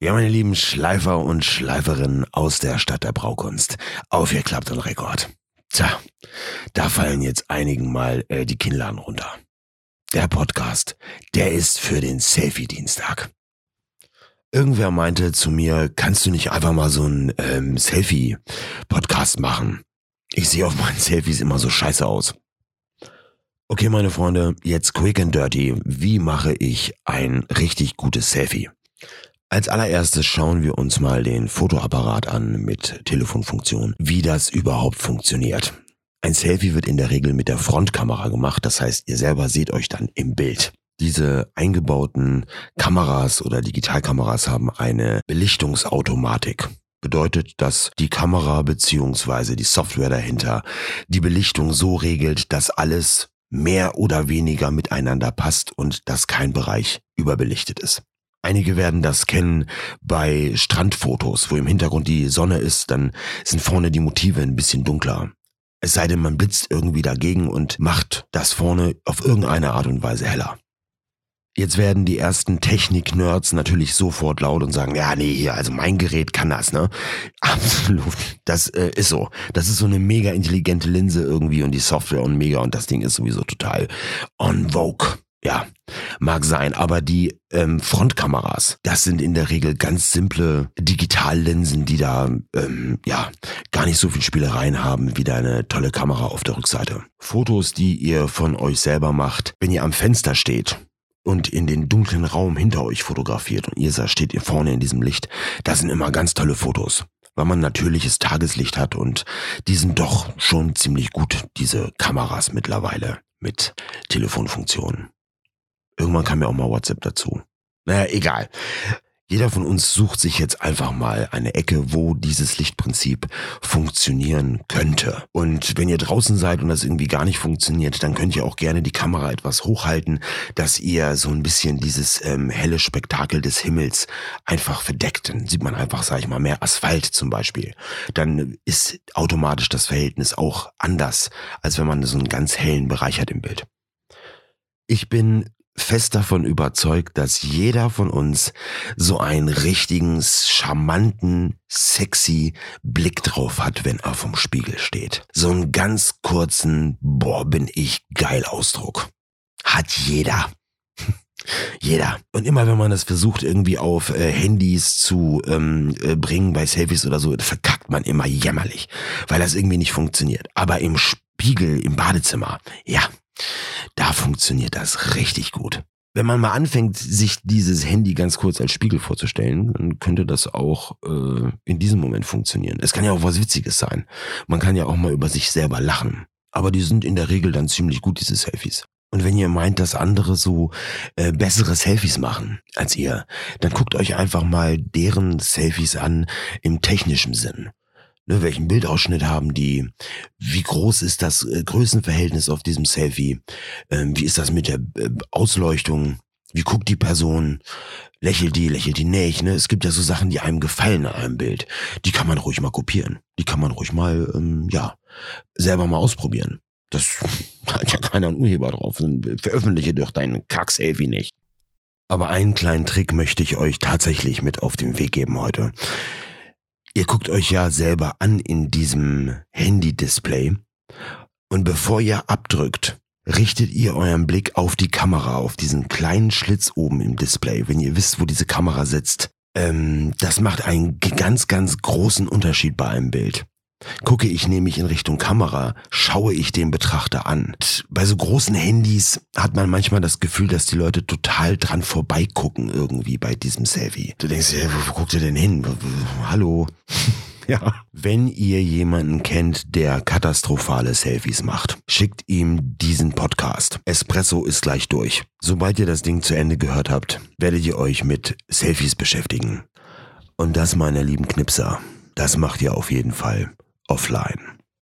Ja, meine lieben Schleifer und Schleiferinnen aus der Stadt der Braukunst. Aufgeklappt und Rekord. Tja, da fallen jetzt einigen mal äh, die Kinnladen runter. Der Podcast, der ist für den Selfie-Dienstag. Irgendwer meinte zu mir, kannst du nicht einfach mal so einen ähm, Selfie-Podcast machen? Ich sehe auf meinen Selfies immer so scheiße aus. Okay, meine Freunde, jetzt quick and dirty. Wie mache ich ein richtig gutes Selfie? Als allererstes schauen wir uns mal den Fotoapparat an mit Telefonfunktion, wie das überhaupt funktioniert. Ein Selfie wird in der Regel mit der Frontkamera gemacht, das heißt, ihr selber seht euch dann im Bild. Diese eingebauten Kameras oder Digitalkameras haben eine Belichtungsautomatik. Bedeutet, dass die Kamera beziehungsweise die Software dahinter die Belichtung so regelt, dass alles mehr oder weniger miteinander passt und dass kein Bereich überbelichtet ist. Einige werden das kennen bei Strandfotos, wo im Hintergrund die Sonne ist, dann sind vorne die Motive ein bisschen dunkler. Es sei denn, man blitzt irgendwie dagegen und macht das vorne auf irgendeine Art und Weise heller. Jetzt werden die ersten Technik-Nerds natürlich sofort laut und sagen, ja, nee, hier, also mein Gerät kann das, ne? Absolut. Das äh, ist so. Das ist so eine mega intelligente Linse irgendwie und die Software und mega und das Ding ist sowieso total on vogue. Ja, mag sein, aber die ähm, Frontkameras, das sind in der Regel ganz simple Digitallinsen, die da ähm, ja gar nicht so viel Spielereien haben wie deine tolle Kamera auf der Rückseite. Fotos, die ihr von euch selber macht, wenn ihr am Fenster steht und in den dunklen Raum hinter euch fotografiert und ihr steht ihr vorne in diesem Licht, das sind immer ganz tolle Fotos weil man natürliches Tageslicht hat und die sind doch schon ziemlich gut, diese Kameras mittlerweile mit Telefonfunktionen. Irgendwann kam ja auch mal WhatsApp dazu. Naja, egal. Jeder von uns sucht sich jetzt einfach mal eine Ecke, wo dieses Lichtprinzip funktionieren könnte. Und wenn ihr draußen seid und das irgendwie gar nicht funktioniert, dann könnt ihr auch gerne die Kamera etwas hochhalten, dass ihr so ein bisschen dieses ähm, helle Spektakel des Himmels einfach verdeckt. Dann sieht man einfach, sag ich mal, mehr Asphalt zum Beispiel. Dann ist automatisch das Verhältnis auch anders, als wenn man so einen ganz hellen Bereich hat im Bild. Ich bin fest davon überzeugt, dass jeder von uns so einen richtigen, charmanten, sexy Blick drauf hat, wenn er vom Spiegel steht. So einen ganz kurzen, boah, bin ich geil Ausdruck. Hat jeder. Jeder. Und immer wenn man das versucht, irgendwie auf äh, Handys zu ähm, äh, bringen, bei Selfies oder so, verkackt man immer jämmerlich, weil das irgendwie nicht funktioniert. Aber im Spiegel, im Badezimmer, ja, da funktioniert das richtig gut. Wenn man mal anfängt, sich dieses Handy ganz kurz als Spiegel vorzustellen, dann könnte das auch äh, in diesem Moment funktionieren. Es kann ja auch was Witziges sein. Man kann ja auch mal über sich selber lachen. Aber die sind in der Regel dann ziemlich gut, diese Selfies. Und wenn ihr meint, dass andere so äh, bessere Selfies machen als ihr, dann guckt euch einfach mal deren Selfies an im technischen Sinn. Ne, welchen Bildausschnitt haben die? Wie groß ist das äh, Größenverhältnis auf diesem Selfie? Ähm, wie ist das mit der äh, Ausleuchtung? Wie guckt die Person? Lächelt die, lächelt die nicht? Ne? Es gibt ja so Sachen, die einem gefallen an einem Bild. Die kann man ruhig mal kopieren. Die kann man ruhig mal, ähm, ja, selber mal ausprobieren. Das hat ja keiner einen Urheber drauf. Veröffentliche doch deinen Kack-Selfie nicht. Aber einen kleinen Trick möchte ich euch tatsächlich mit auf den Weg geben heute. Ihr guckt euch ja selber an in diesem Handy-Display und bevor ihr abdrückt, richtet ihr euren Blick auf die Kamera, auf diesen kleinen Schlitz oben im Display, wenn ihr wisst, wo diese Kamera sitzt. Ähm, das macht einen ganz, ganz großen Unterschied bei einem Bild. Gucke ich nämlich in Richtung Kamera, schaue ich den Betrachter an. Bei so großen Handys hat man manchmal das Gefühl, dass die Leute total dran vorbeigucken irgendwie bei diesem Selfie. Du denkst, ja, wo, wo guckt ihr denn hin? Hallo? ja. Wenn ihr jemanden kennt, der katastrophale Selfies macht, schickt ihm diesen Podcast. Espresso ist gleich durch. Sobald ihr das Ding zu Ende gehört habt, werdet ihr euch mit Selfies beschäftigen. Und das, meine lieben Knipser, das macht ihr auf jeden Fall offline.